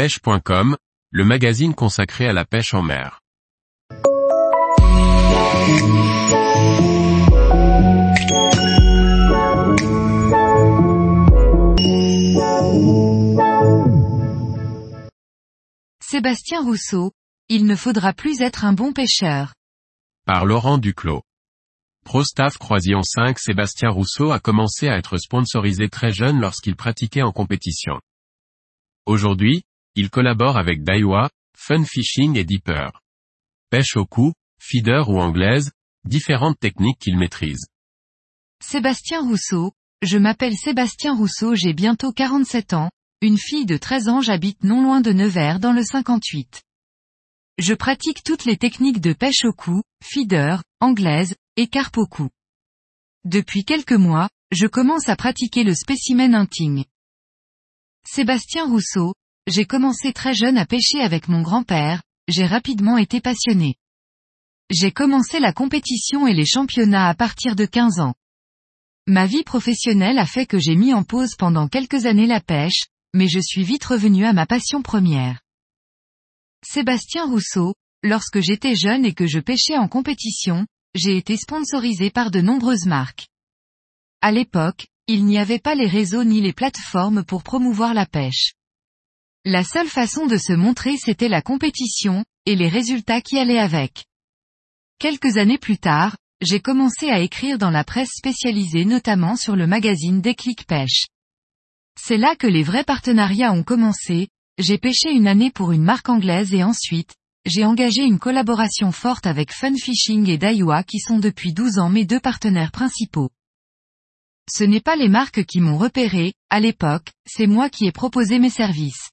pêche.com, le magazine consacré à la pêche en mer. Sébastien Rousseau, il ne faudra plus être un bon pêcheur. Par Laurent Duclos. ProStaff Croisillon 5 Sébastien Rousseau a commencé à être sponsorisé très jeune lorsqu'il pratiquait en compétition. Aujourd'hui, il collabore avec Daiwa, Fun Fishing et Deeper. Pêche au cou, feeder ou anglaise, différentes techniques qu'il maîtrise. Sébastien Rousseau, je m'appelle Sébastien Rousseau j'ai bientôt 47 ans, une fille de 13 ans j'habite non loin de Nevers dans le 58. Je pratique toutes les techniques de pêche au cou, feeder, anglaise, et carpe au cou. Depuis quelques mois, je commence à pratiquer le spécimen hunting. Sébastien Rousseau, j'ai commencé très jeune à pêcher avec mon grand-père, j'ai rapidement été passionné. J'ai commencé la compétition et les championnats à partir de 15 ans. Ma vie professionnelle a fait que j'ai mis en pause pendant quelques années la pêche, mais je suis vite revenu à ma passion première. Sébastien Rousseau, lorsque j'étais jeune et que je pêchais en compétition, j'ai été sponsorisé par de nombreuses marques. À l'époque, il n'y avait pas les réseaux ni les plateformes pour promouvoir la pêche. La seule façon de se montrer c'était la compétition, et les résultats qui allaient avec. Quelques années plus tard, j'ai commencé à écrire dans la presse spécialisée notamment sur le magazine Déclic Pêche. C'est là que les vrais partenariats ont commencé, j'ai pêché une année pour une marque anglaise et ensuite, j'ai engagé une collaboration forte avec Fun Fishing et Daiwa qui sont depuis 12 ans mes deux partenaires principaux. Ce n'est pas les marques qui m'ont repéré, à l'époque, c'est moi qui ai proposé mes services.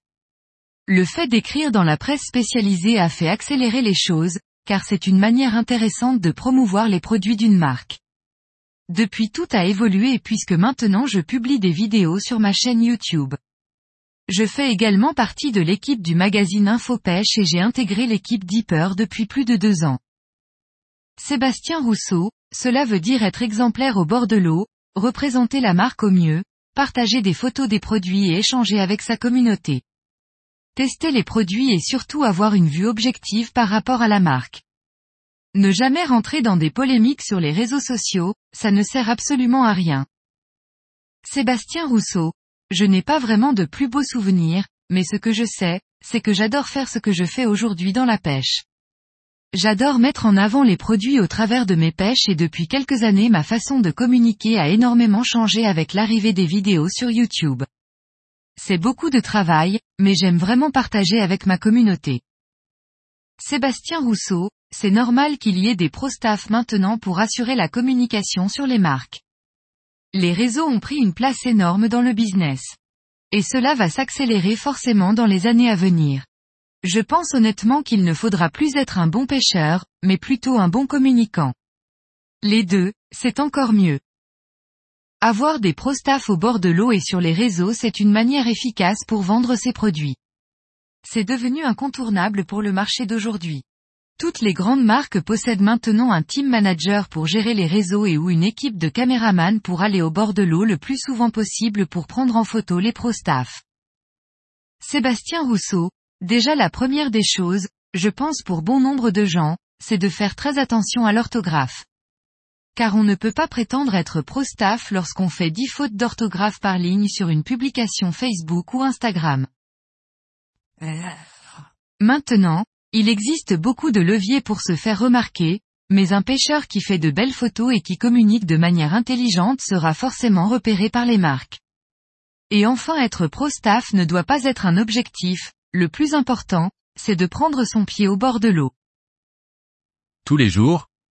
Le fait d'écrire dans la presse spécialisée a fait accélérer les choses, car c'est une manière intéressante de promouvoir les produits d'une marque. Depuis tout a évolué puisque maintenant je publie des vidéos sur ma chaîne YouTube. Je fais également partie de l'équipe du magazine Infopêche et j'ai intégré l'équipe Deeper depuis plus de deux ans. Sébastien Rousseau, cela veut dire être exemplaire au bord de l'eau, représenter la marque au mieux, partager des photos des produits et échanger avec sa communauté. Tester les produits et surtout avoir une vue objective par rapport à la marque. Ne jamais rentrer dans des polémiques sur les réseaux sociaux, ça ne sert absolument à rien. Sébastien Rousseau, je n'ai pas vraiment de plus beaux souvenirs, mais ce que je sais, c'est que j'adore faire ce que je fais aujourd'hui dans la pêche. J'adore mettre en avant les produits au travers de mes pêches et depuis quelques années ma façon de communiquer a énormément changé avec l'arrivée des vidéos sur YouTube. C'est beaucoup de travail, mais j'aime vraiment partager avec ma communauté. Sébastien Rousseau, c'est normal qu'il y ait des pro-staff maintenant pour assurer la communication sur les marques. Les réseaux ont pris une place énorme dans le business. Et cela va s'accélérer forcément dans les années à venir. Je pense honnêtement qu'il ne faudra plus être un bon pêcheur, mais plutôt un bon communicant. Les deux, c'est encore mieux. Avoir des pro-staff au bord de l'eau et sur les réseaux c'est une manière efficace pour vendre ses produits. C'est devenu incontournable pour le marché d'aujourd'hui. Toutes les grandes marques possèdent maintenant un team manager pour gérer les réseaux et ou une équipe de caméramans pour aller au bord de l'eau le plus souvent possible pour prendre en photo les pro-staff. Sébastien Rousseau, déjà la première des choses, je pense pour bon nombre de gens, c'est de faire très attention à l'orthographe. Car on ne peut pas prétendre être pro-staff lorsqu'on fait 10 fautes d'orthographe par ligne sur une publication Facebook ou Instagram. Maintenant, il existe beaucoup de leviers pour se faire remarquer, mais un pêcheur qui fait de belles photos et qui communique de manière intelligente sera forcément repéré par les marques. Et enfin être pro-staff ne doit pas être un objectif, le plus important, c'est de prendre son pied au bord de l'eau. Tous les jours,